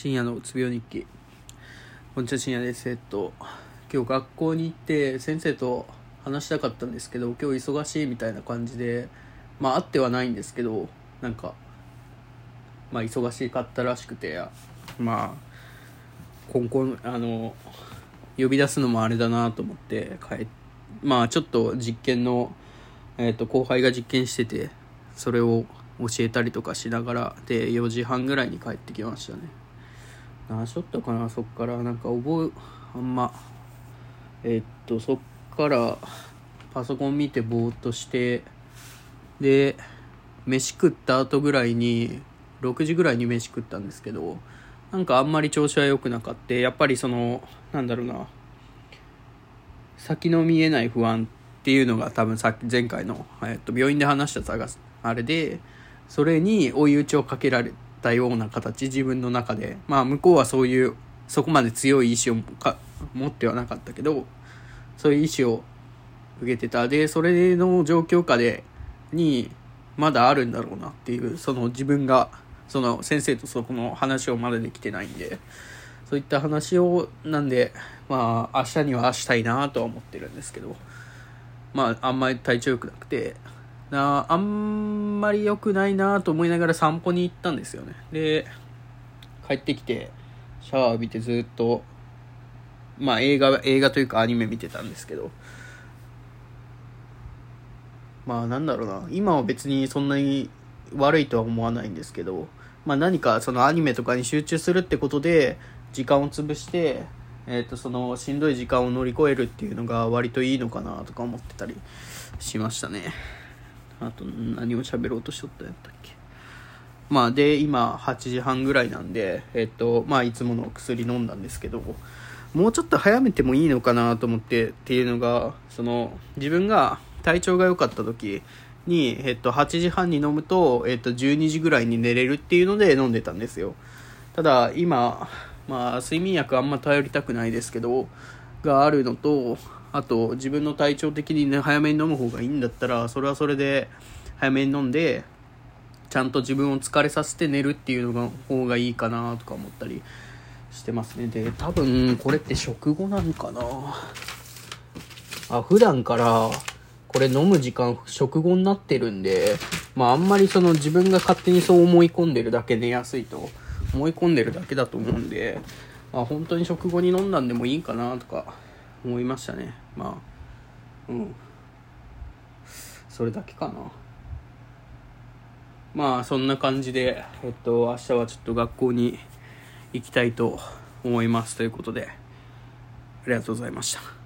深夜のうつ病日記。こんにちは深夜ですえっと今日学校に行って先生と話したかったんですけど今日忙しいみたいな感じでまあ会ってはないんですけどなんかまあ忙しかったらしくてまあ今後あの呼び出すのもあれだなと思って帰まあちょっと実験の、えっと後輩が実験しててそれを教えたりとかしながらで4時半ぐらいに帰ってきましたね。何しとったかなそっから。なんか覚えあんま。えっとそっからパソコン見てぼーっとしてで飯食った後ぐらいに6時ぐらいに飯食ったんですけどなんかあんまり調子は良くなかったやっぱりそのなんだろうな先の見えない不安っていうのが多分さっき前回の、えっと、病院で話したあれでそれに追い打ちをかけられたような形自分の中で。まあ向こうはそういうそこまで強い意志を持ってはなかったけどそういう意志を受けてた。でそれの状況下でにまだあるんだろうなっていうその自分がその先生とそこの話をまだできてないんでそういった話をなんでまあ明日にはしたいなとは思ってるんですけどまああんまり体調良くなくてなあんまり良くないなと思いながら散歩に行ったんですよね。で帰ってきてシャワー浴びてずっとまあ映画映画というかアニメ見てたんですけど。まあなんだろうな。今は別にそんなに悪いとは思わないんですけど。まあ何かそのアニメとかに集中するってことで時間を潰してえーと、そのしんどい時間を乗り越えるっていうのが割といいのかなとか思ってたりしましたね。あと何を喋ろうとしとったんやったっけ？まあで今8時半ぐらいなんでえっとまあいつもの薬飲んだんですけどもうちょっと早めてもいいのかなと思ってっていうのがその自分が体調が良かった時に、えっと、8時半に飲むと、えっと、12時ぐらいに寝れるっていうので飲んでたんですよ。ただ今まあ睡眠薬あんま頼りたくないですけどがあるのとあと自分の体調的にね早めに飲む方がいいんだったらそれはそれで早めに飲んでちゃんと自分を疲れさせて寝るっていうのが方がいいかなとか思ったりしてますね。で多分これって食後なんかな。あ普段からこれ飲む時間食後になってるんでまああんまりその自分が勝手にそう思い込んでるだけ寝やすいと思い込んでるだけだと思うんで、まあ、本当に食後に飲んだんでもいいかなとか思いましたね。まあうん。それだけかな。まあそんな感じでえっと明日はちょっと学校に行きたいと思いますということでありがとうございました。